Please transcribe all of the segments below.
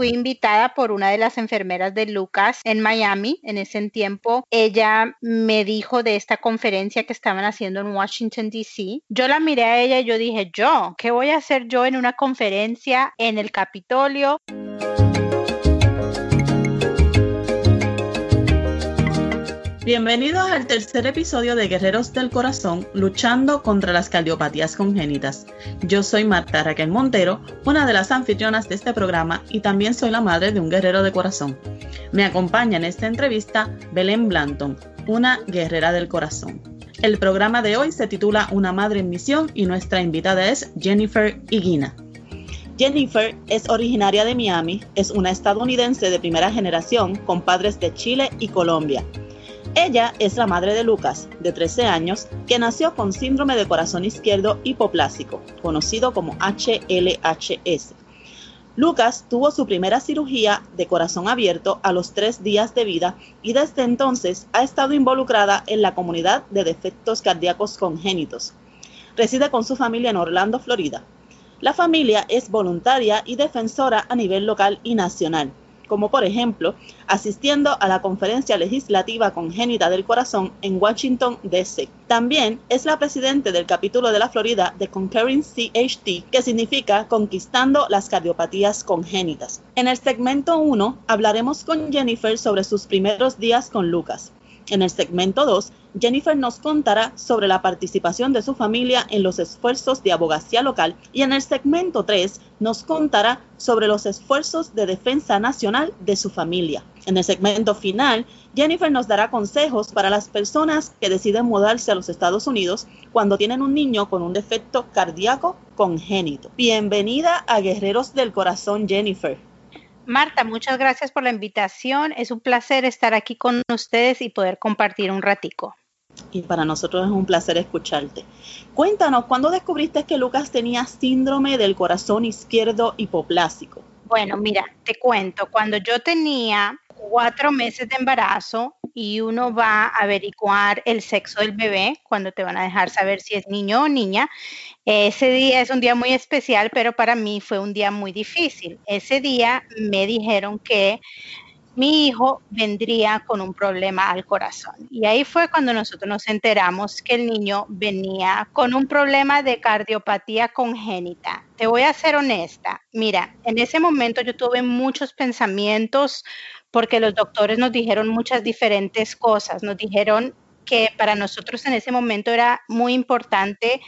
fui invitada por una de las enfermeras de Lucas en Miami. En ese tiempo, ella me dijo de esta conferencia que estaban haciendo en Washington, D.C. Yo la miré a ella y yo dije, yo, ¿qué voy a hacer yo en una conferencia en el Capitolio? Bienvenidos al tercer episodio de Guerreros del Corazón, luchando contra las cardiopatías congénitas. Yo soy Marta Raquel Montero, una de las anfitrionas de este programa y también soy la madre de un guerrero de corazón. Me acompaña en esta entrevista Belén Blanton, una guerrera del corazón. El programa de hoy se titula Una madre en misión y nuestra invitada es Jennifer Higuina. Jennifer es originaria de Miami, es una estadounidense de primera generación con padres de Chile y Colombia. Ella es la madre de Lucas, de 13 años, que nació con síndrome de corazón izquierdo hipoplásico, conocido como HLHS. Lucas tuvo su primera cirugía de corazón abierto a los tres días de vida y desde entonces ha estado involucrada en la comunidad de defectos cardíacos congénitos. Reside con su familia en Orlando, Florida. La familia es voluntaria y defensora a nivel local y nacional como por ejemplo asistiendo a la Conferencia Legislativa Congénita del Corazón en Washington, D.C. También es la presidente del capítulo de la Florida de Conquering CHT, que significa Conquistando las Cardiopatías Congénitas. En el segmento 1 hablaremos con Jennifer sobre sus primeros días con Lucas. En el segmento 2, Jennifer nos contará sobre la participación de su familia en los esfuerzos de abogacía local y en el segmento 3 nos contará sobre los esfuerzos de defensa nacional de su familia. En el segmento final, Jennifer nos dará consejos para las personas que deciden mudarse a los Estados Unidos cuando tienen un niño con un defecto cardíaco congénito. Bienvenida a Guerreros del Corazón, Jennifer. Marta, muchas gracias por la invitación. Es un placer estar aquí con ustedes y poder compartir un ratico. Y para nosotros es un placer escucharte. Cuéntanos, ¿cuándo descubriste que Lucas tenía síndrome del corazón izquierdo hipoplásico? Bueno, mira, te cuento, cuando yo tenía cuatro meses de embarazo y uno va a averiguar el sexo del bebé cuando te van a dejar saber si es niño o niña. Ese día es un día muy especial, pero para mí fue un día muy difícil. Ese día me dijeron que mi hijo vendría con un problema al corazón. Y ahí fue cuando nosotros nos enteramos que el niño venía con un problema de cardiopatía congénita. Te voy a ser honesta. Mira, en ese momento yo tuve muchos pensamientos porque los doctores nos dijeron muchas diferentes cosas. Nos dijeron que para nosotros en ese momento era muy importante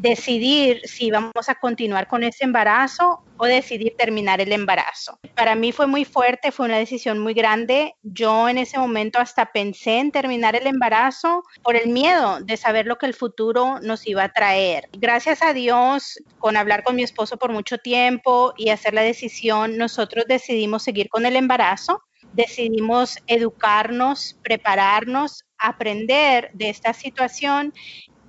decidir si íbamos a continuar con ese embarazo o decidir terminar el embarazo. Para mí fue muy fuerte, fue una decisión muy grande. Yo en ese momento hasta pensé en terminar el embarazo por el miedo de saber lo que el futuro nos iba a traer. Gracias a Dios, con hablar con mi esposo por mucho tiempo y hacer la decisión, nosotros decidimos seguir con el embarazo decidimos educarnos, prepararnos, aprender de esta situación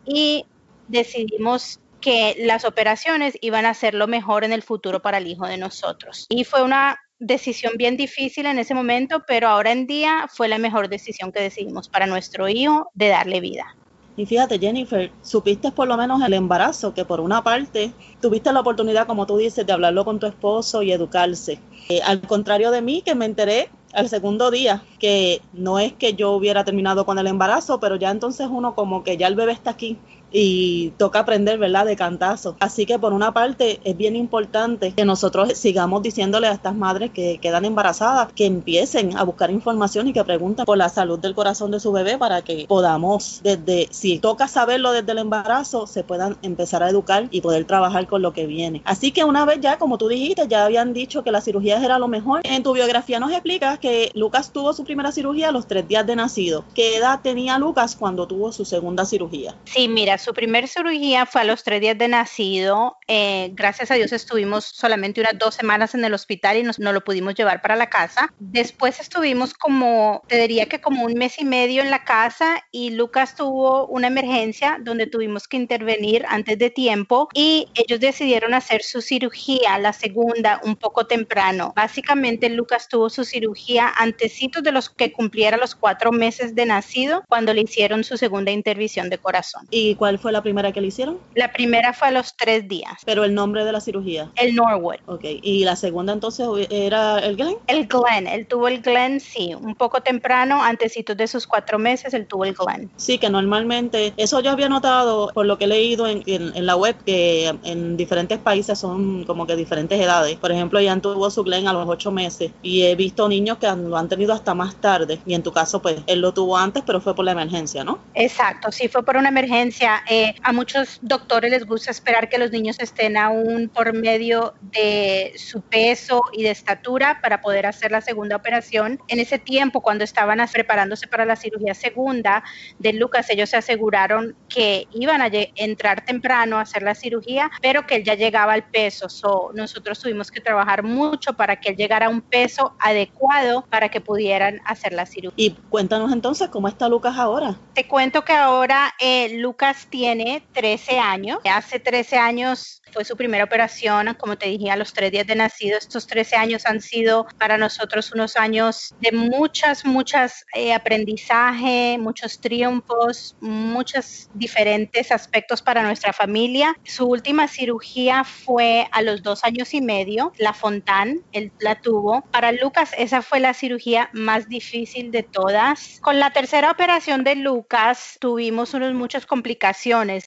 y decidimos que las operaciones iban a ser lo mejor en el futuro para el hijo de nosotros. Y fue una decisión bien difícil en ese momento, pero ahora en día fue la mejor decisión que decidimos para nuestro hijo de darle vida. Y fíjate, Jennifer, supiste por lo menos el embarazo, que por una parte tuviste la oportunidad, como tú dices, de hablarlo con tu esposo y educarse. Eh, al contrario de mí, que me enteré al segundo día, que no es que yo hubiera terminado con el embarazo, pero ya entonces uno como que ya el bebé está aquí y toca aprender, ¿verdad?, de cantazo. Así que por una parte es bien importante que nosotros sigamos diciéndole a estas madres que quedan embarazadas que empiecen a buscar información y que pregunten por la salud del corazón de su bebé para que podamos desde, si toca saberlo desde el embarazo, se puedan empezar a educar y poder trabajar con lo que viene. Así que una vez ya, como tú dijiste, ya habían dicho que la cirugía era lo mejor. En tu biografía nos explicas que Lucas tuvo su primera cirugía a los tres días de nacido. ¿Qué edad tenía Lucas cuando tuvo su segunda cirugía? Sí, mira, su primer cirugía fue a los tres días de nacido. Eh, gracias a Dios estuvimos solamente unas dos semanas en el hospital y nos, no lo pudimos llevar para la casa. Después estuvimos como, te diría que como un mes y medio en la casa y Lucas tuvo una emergencia donde tuvimos que intervenir antes de tiempo y ellos decidieron hacer su cirugía, la segunda, un poco temprano. Básicamente Lucas tuvo su cirugía antecitos de los que cumpliera los cuatro meses de nacido cuando le hicieron su segunda intervención de corazón. ¿Y cuál cuál fue la primera que le hicieron? La primera fue a los tres días. Pero el nombre de la cirugía. El Norwood. Ok, ¿y la segunda entonces era el Glenn? El Glenn, él tuvo el Glenn, sí, un poco temprano, antesito de sus cuatro meses, él tuvo el Glenn. Sí, que normalmente, eso yo había notado por lo que he leído en, en, la web, que en diferentes países son como que diferentes edades. Por ejemplo, ella tuvo su Glenn a los ocho meses y he visto niños que lo han tenido hasta más tarde y en tu caso, pues él lo tuvo antes, pero fue por la emergencia, ¿no? Exacto, sí, fue por una emergencia. Eh, a muchos doctores les gusta esperar que los niños estén aún por medio de su peso y de estatura para poder hacer la segunda operación. En ese tiempo, cuando estaban preparándose para la cirugía segunda de Lucas, ellos se aseguraron que iban a entrar temprano a hacer la cirugía, pero que él ya llegaba al peso. So, nosotros tuvimos que trabajar mucho para que él llegara a un peso adecuado para que pudieran hacer la cirugía. Y cuéntanos entonces cómo está Lucas ahora. Te cuento que ahora eh, Lucas tiene 13 años. Hace 13 años fue su primera operación, como te dije, a los tres días de nacido. Estos 13 años han sido para nosotros unos años de muchas, muchas eh, aprendizaje, muchos triunfos, muchos diferentes aspectos para nuestra familia. Su última cirugía fue a los dos años y medio, la Fontán, él la tuvo. Para Lucas esa fue la cirugía más difícil de todas. Con la tercera operación de Lucas tuvimos unas muchas complicaciones.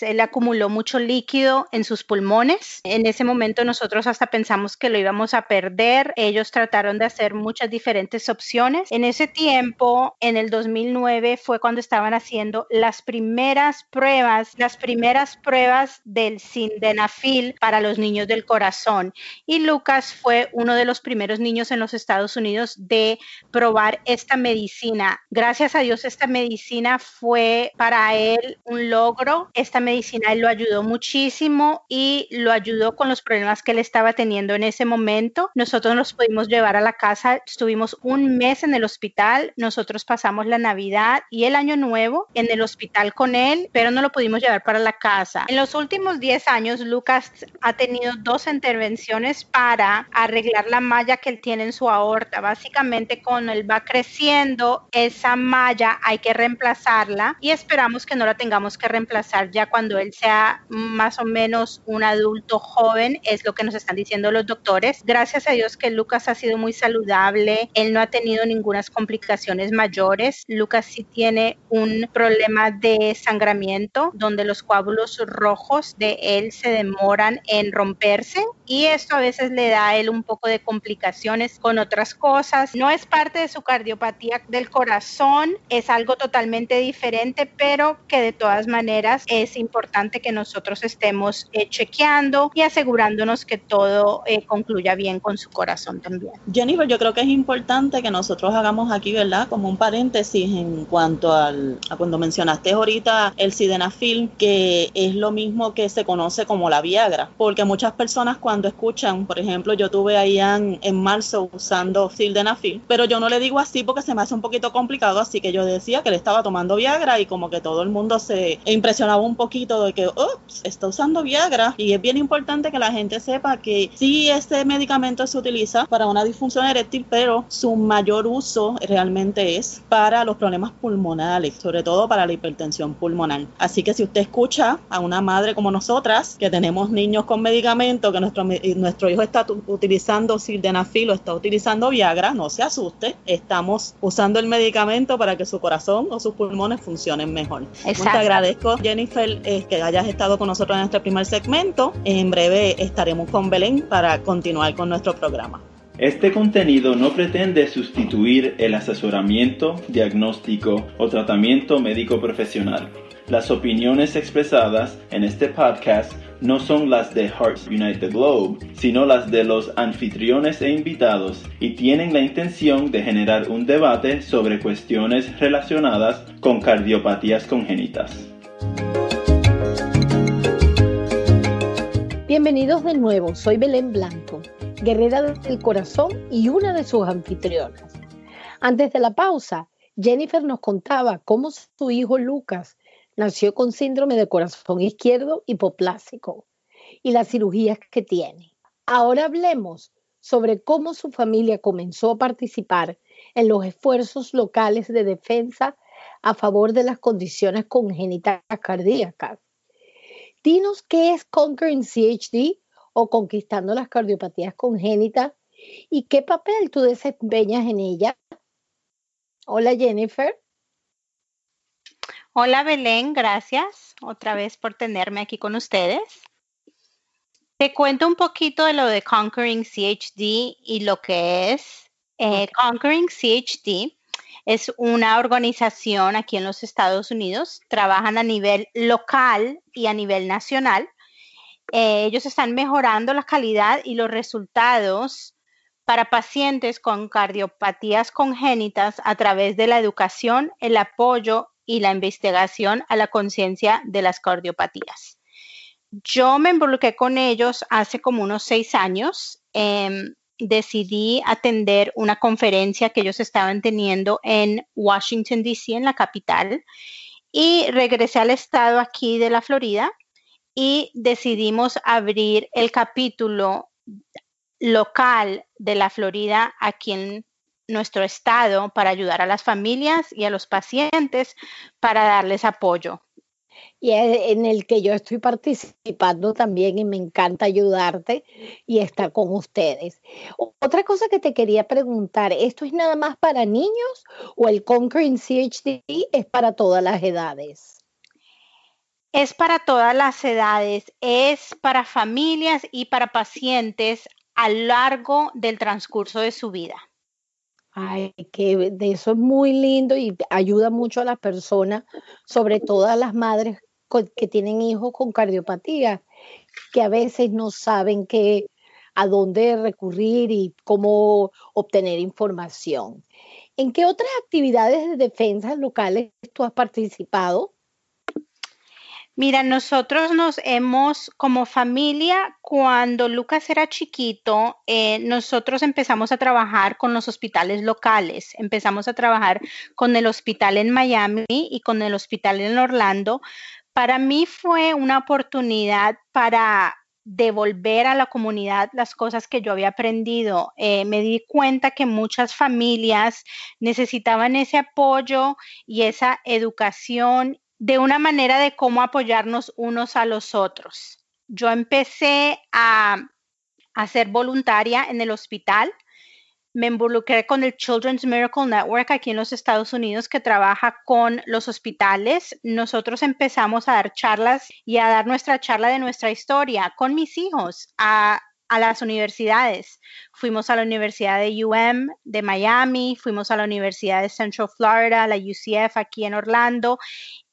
Él acumuló mucho líquido en sus pulmones en ese momento nosotros hasta pensamos que lo íbamos a perder. Ellos trataron de hacer muchas diferentes opciones. En ese tiempo, en el 2009, fue cuando estaban haciendo las primeras pruebas, las primeras pruebas del sildenafil para los niños del corazón. Y Lucas fue uno de los primeros niños en los Estados Unidos de probar esta medicina. Gracias a Dios, esta medicina fue para él un logro. Esta medicina lo ayudó muchísimo y lo ayudó con los problemas que él estaba teniendo en ese momento. Nosotros nos pudimos llevar a la casa, estuvimos un mes en el hospital, nosotros pasamos la Navidad y el Año Nuevo en el hospital con él, pero no lo pudimos llevar para la casa. En los últimos 10 años, Lucas ha tenido dos intervenciones para arreglar la malla que él tiene en su aorta. Básicamente, cuando él va creciendo, esa malla hay que reemplazarla y esperamos que no la tengamos que reemplazar ya cuando él sea más o menos un adulto joven, es lo que nos están diciendo los doctores. Gracias a Dios que Lucas ha sido muy saludable, él no ha tenido ninguna complicaciones mayores. Lucas sí tiene un problema de sangramiento donde los coágulos rojos de él se demoran en romperse y esto a veces le da a él un poco de complicaciones con otras cosas. No es parte de su cardiopatía del corazón, es algo totalmente diferente, pero que de todas maneras es importante que nosotros estemos eh, chequeando y asegurándonos que todo eh, concluya bien con su corazón también. Jennifer, yo creo que es importante que nosotros hagamos aquí, ¿verdad? Como un paréntesis en cuanto al, a cuando mencionaste ahorita el sildenafil, que es lo mismo que se conoce como la Viagra, porque muchas personas cuando escuchan, por ejemplo, yo tuve a Ian en marzo usando sildenafil, pero yo no le digo así porque se me hace un poquito complicado, así que yo decía que le estaba tomando Viagra y como que todo el mundo se impresionaba un poquito de que, ups, está usando Viagra y es bien importante que la gente sepa que sí, este medicamento se utiliza para una disfunción eréctil, pero su mayor uso realmente es para los problemas pulmonales, sobre todo para la hipertensión pulmonar. Así que si usted escucha a una madre como nosotras, que tenemos niños con medicamentos, que nuestro, nuestro hijo está utilizando sildenafil o está utilizando Viagra, no se asuste, estamos usando el medicamento para que su corazón o sus pulmones funcionen mejor. Te agradezco, Jennifer, eh, que hayas estado con nosotros en este primer segmento. En breve estaremos con Belén para continuar con nuestro programa. Este contenido no pretende sustituir el asesoramiento, diagnóstico o tratamiento médico profesional. Las opiniones expresadas en este podcast no son las de Hearts Unite the Globe, sino las de los anfitriones e invitados y tienen la intención de generar un debate sobre cuestiones relacionadas con cardiopatías congénitas. Bienvenidos de nuevo, soy Belén Blanco, guerrera del corazón y una de sus anfitrionas. Antes de la pausa, Jennifer nos contaba cómo su hijo Lucas nació con síndrome de corazón izquierdo hipoplásico y las cirugías que tiene. Ahora hablemos sobre cómo su familia comenzó a participar en los esfuerzos locales de defensa a favor de las condiciones congénitas cardíacas Dinos qué es Conquering CHD o Conquistando las Cardiopatías Congénitas y qué papel tú desempeñas en ella. Hola Jennifer. Hola Belén, gracias otra vez por tenerme aquí con ustedes. Te cuento un poquito de lo de Conquering CHD y lo que es. Eh, Conquering CHD es una organización aquí en los Estados Unidos, trabajan a nivel local y a nivel nacional. Eh, ellos están mejorando la calidad y los resultados para pacientes con cardiopatías congénitas a través de la educación, el apoyo y la investigación a la conciencia de las cardiopatías. Yo me involucré con ellos hace como unos seis años. Em, decidí atender una conferencia que ellos estaban teniendo en Washington, D.C., en la capital, y regresé al estado aquí de la Florida y decidimos abrir el capítulo local de la Florida aquí en nuestro estado para ayudar a las familias y a los pacientes para darles apoyo y en el que yo estoy participando también y me encanta ayudarte y estar con ustedes. Otra cosa que te quería preguntar, ¿esto es nada más para niños o el Conquering CHD es para todas las edades? Es para todas las edades, es para familias y para pacientes a lo largo del transcurso de su vida. Ay, que de eso es muy lindo y ayuda mucho a las personas, sobre todo a las madres que tienen hijos con cardiopatía, que a veces no saben qué, a dónde recurrir y cómo obtener información. ¿En qué otras actividades de defensa locales tú has participado? Mira, nosotros nos hemos, como familia, cuando Lucas era chiquito, eh, nosotros empezamos a trabajar con los hospitales locales. Empezamos a trabajar con el hospital en Miami y con el hospital en Orlando para mí fue una oportunidad para devolver a la comunidad las cosas que yo había aprendido. Eh, me di cuenta que muchas familias necesitaban ese apoyo y esa educación de una manera de cómo apoyarnos unos a los otros. Yo empecé a, a ser voluntaria en el hospital me involucré con el Children's Miracle Network aquí en los Estados Unidos que trabaja con los hospitales. Nosotros empezamos a dar charlas y a dar nuestra charla de nuestra historia con mis hijos a, a las universidades. Fuimos a la Universidad de UM de Miami, fuimos a la Universidad de Central Florida, la UCF aquí en Orlando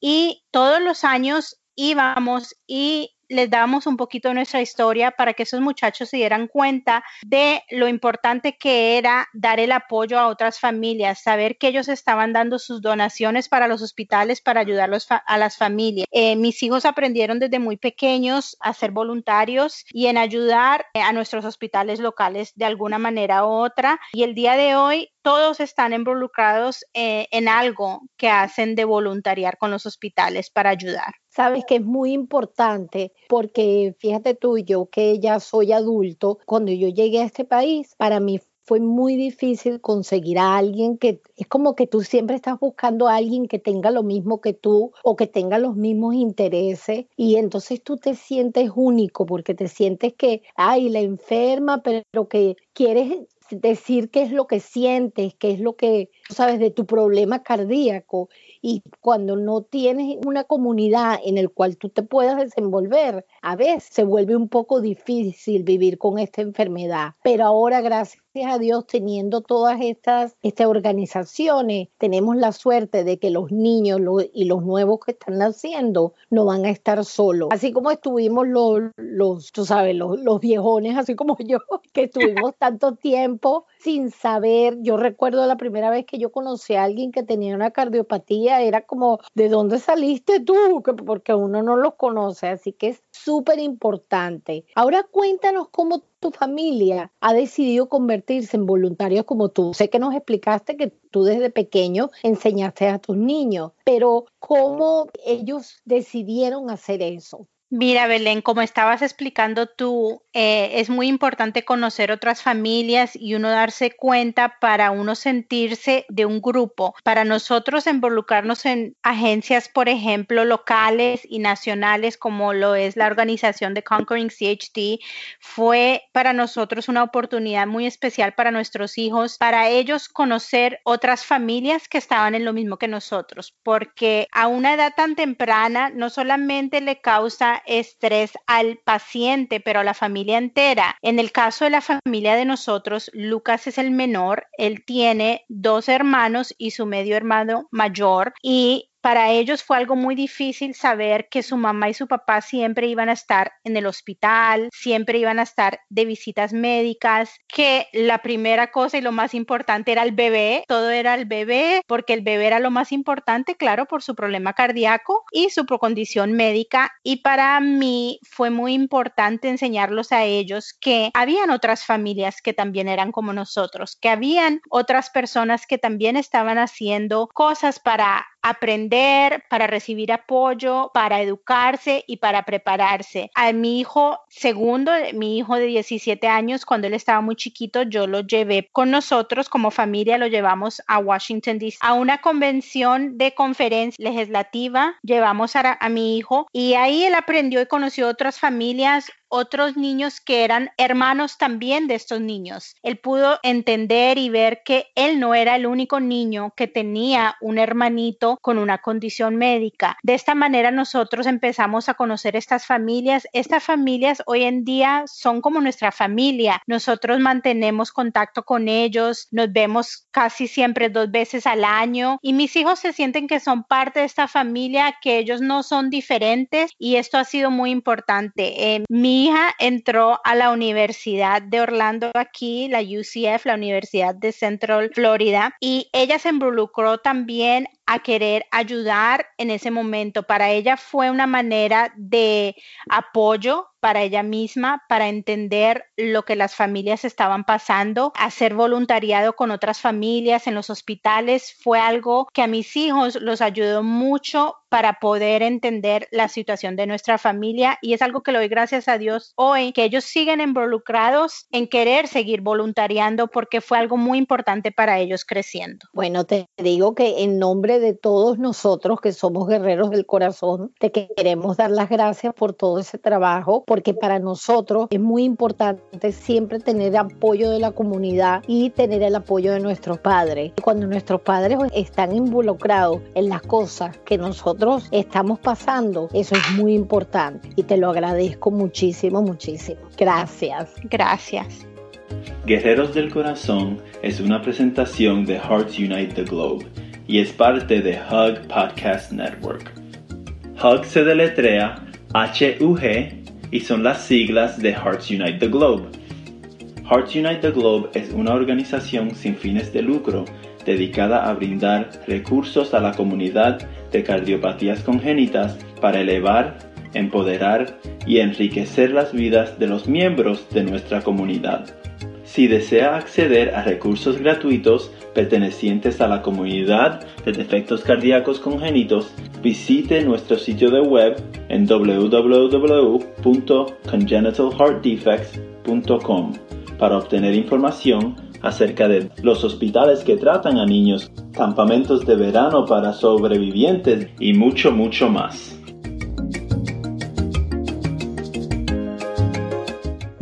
y todos los años íbamos y les dábamos un poquito de nuestra historia para que esos muchachos se dieran cuenta de lo importante que era dar el apoyo a otras familias, saber que ellos estaban dando sus donaciones para los hospitales para ayudar a las familias. Eh, mis hijos aprendieron desde muy pequeños a ser voluntarios y en ayudar eh, a nuestros hospitales locales de alguna manera u otra. Y el día de hoy todos están involucrados eh, en algo que hacen de voluntariar con los hospitales para ayudar. Sabes que es muy importante porque fíjate tú, yo que ya soy adulto, cuando yo llegué a este país, para mí fue muy difícil conseguir a alguien que es como que tú siempre estás buscando a alguien que tenga lo mismo que tú o que tenga los mismos intereses y entonces tú te sientes único porque te sientes que, ay, la enferma, pero que quieres decir qué es lo que sientes, qué es lo que, sabes, de tu problema cardíaco. Y cuando no tienes una comunidad en el cual tú te puedas desenvolver, a veces se vuelve un poco difícil vivir con esta enfermedad. Pero ahora, gracias a Dios, teniendo todas estas, estas organizaciones, tenemos la suerte de que los niños y los nuevos que están naciendo no van a estar solos. Así como estuvimos los, los tú sabes, los, los viejones, así como yo, que estuvimos tanto tiempo sin saber. Yo recuerdo la primera vez que yo conocí a alguien que tenía una cardiopatía, era como, ¿de dónde saliste tú? Porque uno no los conoce, así que es súper importante. Ahora cuéntanos cómo tu familia ha decidido convertirse en voluntarios como tú. Sé que nos explicaste que tú desde pequeño enseñaste a tus niños, pero ¿cómo ellos decidieron hacer eso? Mira, Belén, como estabas explicando tú, eh, es muy importante conocer otras familias y uno darse cuenta para uno sentirse de un grupo. Para nosotros involucrarnos en agencias, por ejemplo, locales y nacionales, como lo es la organización de Conquering CHD, fue para nosotros una oportunidad muy especial para nuestros hijos, para ellos conocer otras familias que estaban en lo mismo que nosotros, porque a una edad tan temprana no solamente le causa estrés al paciente, pero a la familia entera. En el caso de la familia de nosotros, Lucas es el menor, él tiene dos hermanos y su medio hermano mayor y para ellos fue algo muy difícil saber que su mamá y su papá siempre iban a estar en el hospital, siempre iban a estar de visitas médicas, que la primera cosa y lo más importante era el bebé, todo era el bebé, porque el bebé era lo más importante, claro, por su problema cardíaco y su condición médica. Y para mí fue muy importante enseñarlos a ellos que habían otras familias que también eran como nosotros, que habían otras personas que también estaban haciendo cosas para aprender, para recibir apoyo, para educarse y para prepararse. A mi hijo segundo, mi hijo de 17 años, cuando él estaba muy chiquito, yo lo llevé con nosotros como familia, lo llevamos a Washington, D.C. a una convención de conferencia legislativa, llevamos a, a mi hijo y ahí él aprendió y conoció otras familias, otros niños que eran hermanos también de estos niños. Él pudo entender y ver que él no era el único niño que tenía un hermanito con una condición médica. De esta manera nosotros empezamos a conocer estas familias. Estas familias hoy en día son como nuestra familia. Nosotros mantenemos contacto con ellos, nos vemos casi siempre dos veces al año y mis hijos se sienten que son parte de esta familia, que ellos no son diferentes y esto ha sido muy importante. Eh, mi hija entró a la Universidad de Orlando aquí, la UCF, la Universidad de Central Florida, y ella se involucró también a querer ayudar en ese momento. Para ella fue una manera de apoyo para ella misma, para entender lo que las familias estaban pasando, hacer voluntariado con otras familias en los hospitales, fue algo que a mis hijos los ayudó mucho para poder entender la situación de nuestra familia y es algo que le doy gracias a Dios hoy, que ellos siguen involucrados en querer seguir voluntariando porque fue algo muy importante para ellos creciendo. Bueno, te digo que en nombre de todos nosotros que somos guerreros del corazón, te queremos dar las gracias por todo ese trabajo, porque para nosotros es muy importante siempre tener apoyo de la comunidad y tener el apoyo de nuestros padres. Cuando nuestros padres están involucrados en las cosas que nosotros estamos pasando, eso es muy importante y te lo agradezco muchísimo, muchísimo. Gracias. Gracias. Guerreros del Corazón es una presentación de Hearts Unite the Globe y es parte de Hug Podcast Network. Hug se deletrea H-U-G y son las siglas de Hearts Unite the Globe. Hearts Unite the Globe es una organización sin fines de lucro dedicada a brindar recursos a la comunidad de cardiopatías congénitas para elevar, empoderar y enriquecer las vidas de los miembros de nuestra comunidad. Si desea acceder a recursos gratuitos pertenecientes a la comunidad de defectos cardíacos congénitos, visite nuestro sitio de web en www.congenitalheartdefects.com para obtener información acerca de los hospitales que tratan a niños, campamentos de verano para sobrevivientes y mucho, mucho más.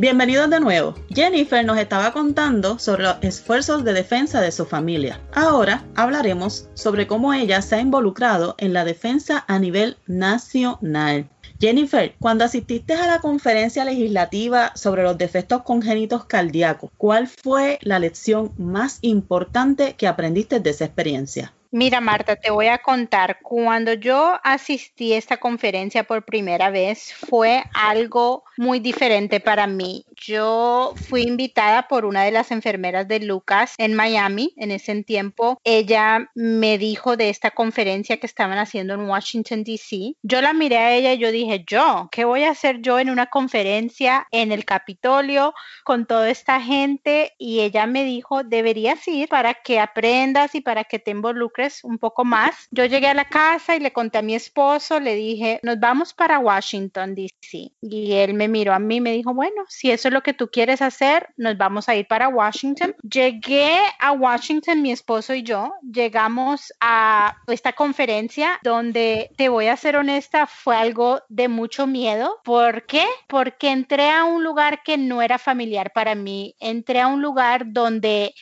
Bienvenidos de nuevo. Jennifer nos estaba contando sobre los esfuerzos de defensa de su familia. Ahora hablaremos sobre cómo ella se ha involucrado en la defensa a nivel nacional. Jennifer, cuando asististe a la conferencia legislativa sobre los defectos congénitos cardíacos, ¿cuál fue la lección más importante que aprendiste de esa experiencia? Mira, Marta, te voy a contar, cuando yo asistí a esta conferencia por primera vez fue algo muy diferente para mí. Yo fui invitada por una de las enfermeras de Lucas en Miami en ese tiempo. Ella me dijo de esta conferencia que estaban haciendo en Washington, D.C. Yo la miré a ella y yo dije, yo, ¿qué voy a hacer yo en una conferencia en el Capitolio con toda esta gente? Y ella me dijo, deberías ir para que aprendas y para que te involucres un poco más. Yo llegué a la casa y le conté a mi esposo, le dije, nos vamos para Washington, D.C. Y él me miró a mí y me dijo, bueno, si eso es lo que tú quieres hacer, nos vamos a ir para Washington. Llegué a Washington, mi esposo y yo, llegamos a esta conferencia donde, te voy a ser honesta, fue algo de mucho miedo. ¿Por qué? Porque entré a un lugar que no era familiar para mí. Entré a un lugar donde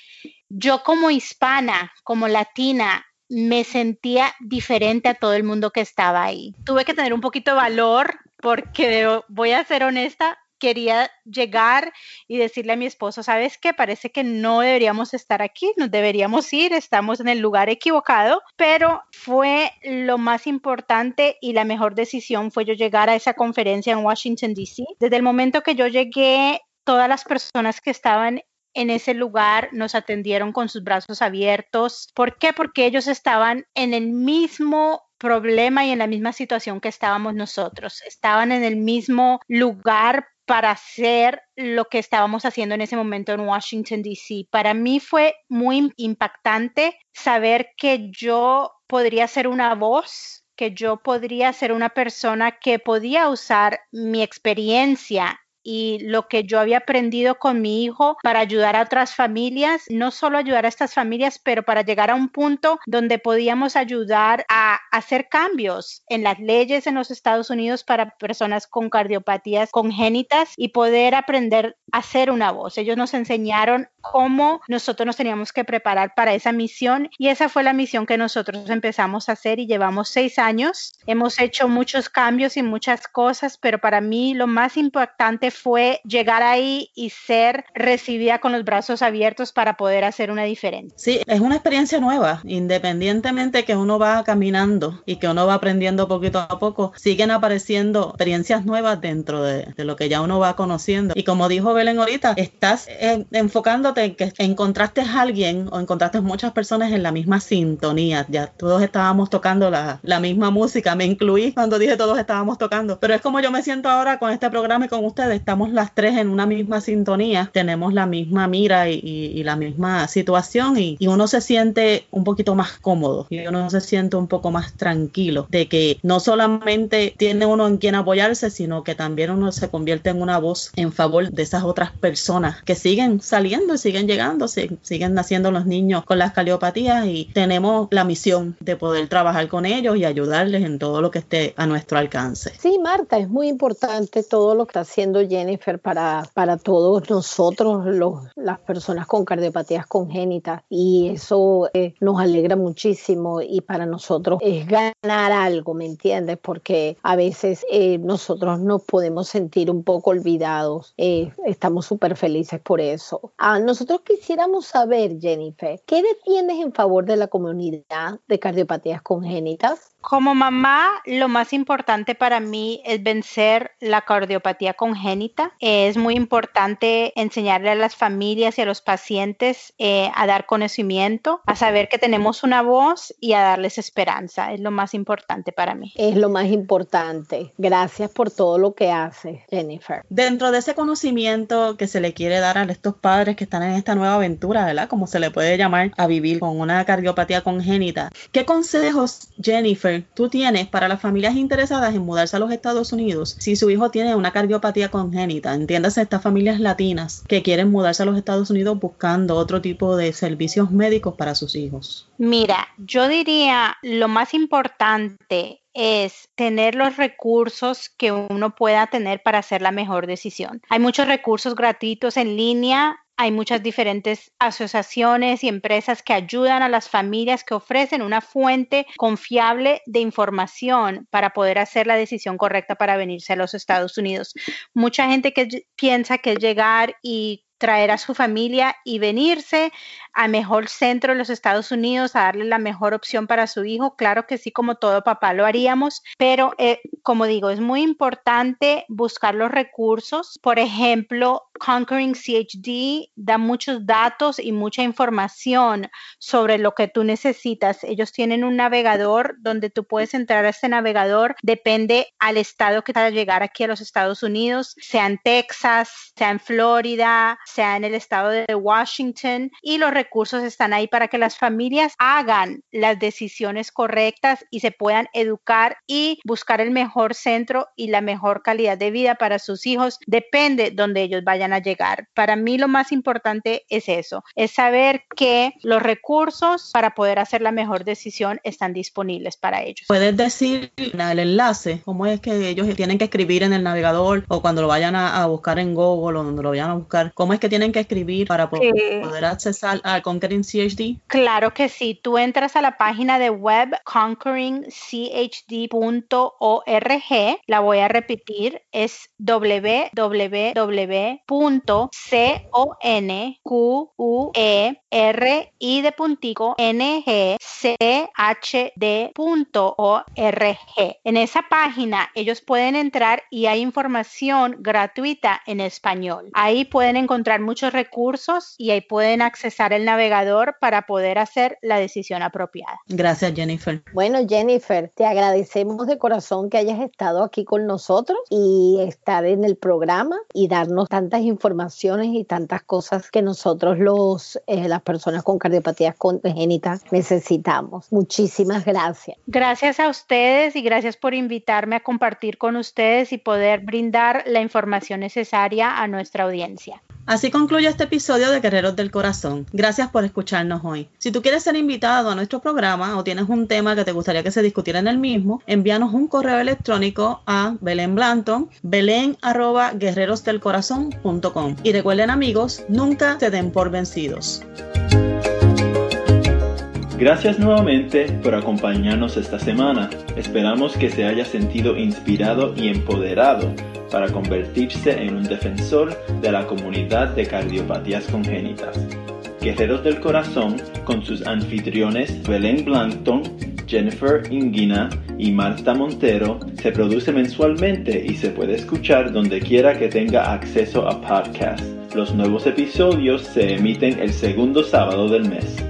yo como hispana, como latina, me sentía diferente a todo el mundo que estaba ahí. Tuve que tener un poquito de valor porque voy a ser honesta, quería llegar y decirle a mi esposo, ¿sabes qué? Parece que no deberíamos estar aquí, nos deberíamos ir, estamos en el lugar equivocado, pero fue lo más importante y la mejor decisión fue yo llegar a esa conferencia en Washington, D.C. Desde el momento que yo llegué, todas las personas que estaban en ese lugar nos atendieron con sus brazos abiertos. ¿Por qué? Porque ellos estaban en el mismo problema y en la misma situación que estábamos nosotros. Estaban en el mismo lugar para hacer lo que estábamos haciendo en ese momento en Washington, D.C. Para mí fue muy impactante saber que yo podría ser una voz, que yo podría ser una persona que podía usar mi experiencia y lo que yo había aprendido con mi hijo para ayudar a otras familias, no solo ayudar a estas familias, pero para llegar a un punto donde podíamos ayudar a hacer cambios en las leyes en los Estados Unidos para personas con cardiopatías congénitas y poder aprender a ser una voz. Ellos nos enseñaron cómo nosotros nos teníamos que preparar para esa misión y esa fue la misión que nosotros empezamos a hacer y llevamos seis años. Hemos hecho muchos cambios y muchas cosas, pero para mí lo más impactante fue llegar ahí y ser recibida con los brazos abiertos para poder hacer una diferencia. Sí, es una experiencia nueva, independientemente que uno va caminando y que uno va aprendiendo poquito a poco, siguen apareciendo experiencias nuevas dentro de, lo que ya uno va conociendo. Y como dijo Belén ahorita, estás eh, enfocándote en que encontraste a alguien o encontraste muchas personas en la misma sintonía. Ya todos estábamos tocando la, la misma música, me incluí cuando dije todos estábamos tocando, pero es como yo me siento ahora con este programa y con ustedes estamos las tres en una misma sintonía, tenemos la misma mira y, la misma situación y, uno se siente un poquito más cómodo y uno se siente un poco más tranquilo de que no solamente tiene uno en quien apoyarse, sino que también uno se convierte en una voz en favor de esas otras personas que siguen saliendo y siguen llegando, siguen naciendo los niños con las caliopatías y tenemos la misión de poder trabajar con ellos y ayudarles en todo lo que esté a nuestro alcance. Sí, Marta, es muy importante todo lo que está haciendo Jennifer, para, para todos nosotros, los, las personas con cardiopatías congénitas. Y eso eh, nos alegra muchísimo y para nosotros es ganar algo, ¿me entiendes? Porque a veces eh, nosotros nos podemos sentir un poco olvidados. Eh, estamos súper felices por eso. Ah, nosotros quisiéramos saber, Jennifer, ¿qué defiendes en favor de la comunidad de cardiopatías congénitas? Como mamá, lo más importante para mí es vencer la cardiopatía congénita. Es muy importante enseñarle a las familias y a los pacientes eh, a dar conocimiento, a saber que tenemos una voz y a darles esperanza. Es lo más importante para mí. Es lo más importante. Gracias por todo lo que hace, Jennifer. Dentro de ese conocimiento que se le quiere dar a estos padres que están en esta nueva aventura, ¿verdad? Como se le puede llamar a vivir con una cardiopatía congénita. ¿Qué consejos, Jennifer? tú tienes para las familias interesadas en mudarse a los Estados Unidos si su hijo tiene una cardiopatía congénita? Entiéndase estas familias latinas que quieren mudarse a los Estados Unidos buscando otro tipo de servicios médicos para sus hijos. Mira, yo diría lo más importante es tener los recursos que uno pueda tener para hacer la mejor decisión. Hay muchos recursos gratuitos en línea hay muchas diferentes asociaciones y empresas que ayudan a las familias que ofrecen una fuente confiable de información para poder hacer la decisión correcta para venirse a los Estados Unidos. Mucha gente que piensa que llegar y traer a su familia y venirse al mejor centro de los Estados Unidos a darle la mejor opción para su hijo. Claro que sí, como todo papá lo haríamos, pero eh, como digo, es muy importante buscar los recursos. Por ejemplo, Conquering CHD da muchos datos y mucha información sobre lo que tú necesitas. Ellos tienen un navegador donde tú puedes entrar a este navegador, depende al estado que a llegar aquí a los Estados Unidos, sea en Texas, sea en Florida, sea en el estado de Washington, y los recursos están ahí para que las familias hagan las decisiones correctas y se puedan educar y buscar el mejor centro y la mejor calidad de vida para sus hijos, depende donde ellos vayan a llegar. Para mí lo más importante es eso, es saber que los recursos para poder hacer la mejor decisión están disponibles para ellos. ¿Puedes decir el enlace? ¿Cómo es que ellos tienen que escribir en el navegador o cuando lo vayan a, buscar en Google o donde lo vayan a buscar? ¿Cómo es que tienen que escribir para poder, accesar al Conquering CHD? Claro que sí. Tú entras a la página de web conqueringchd.org. La voy a repetir. Es www.conquer y de puntico nhchd.org. En esa página ellos pueden entrar y hay información gratuita en español. Ahí pueden encontrar muchos recursos y ahí pueden accesar el navegador para poder hacer la decisión apropiada. Gracias, Jennifer. Bueno, Jennifer, te agradecemos de corazón que hayas estado aquí con nosotros y estar en el programa y darnos tantas informaciones y tantas cosas que nosotros los eh, las personas con cardiopatías congénitas necesitamos. Muchísimas gracias. Gracias a ustedes y gracias por invitarme a compartir con ustedes y poder brindar la información necesaria a nuestra audiencia. Así concluye este episodio de Guerreros del Corazón. Gracias por escucharnos hoy. Si tú quieres ser invitado a nuestro programa o tienes un tema que te gustaría que se discutiera en el mismo, envíanos un correo electrónico a Belén Blanton, belén arroba guerrerosdelcorazón.com. Y recuerden amigos, nunca se den por vencidos. Gracias nuevamente por acompañarnos esta semana. Esperamos que se haya sentido inspirado y empoderado para convertirse en un defensor de la comunidad de cardiopatías congénitas. Guerreros del Corazón, con sus anfitriones Belén Blankton, Jennifer Ingina y Marta Montero, se produce mensualmente y se puede escuchar donde quiera que tenga acceso a podcast. Los nuevos episodios se emiten el segundo sábado del mes.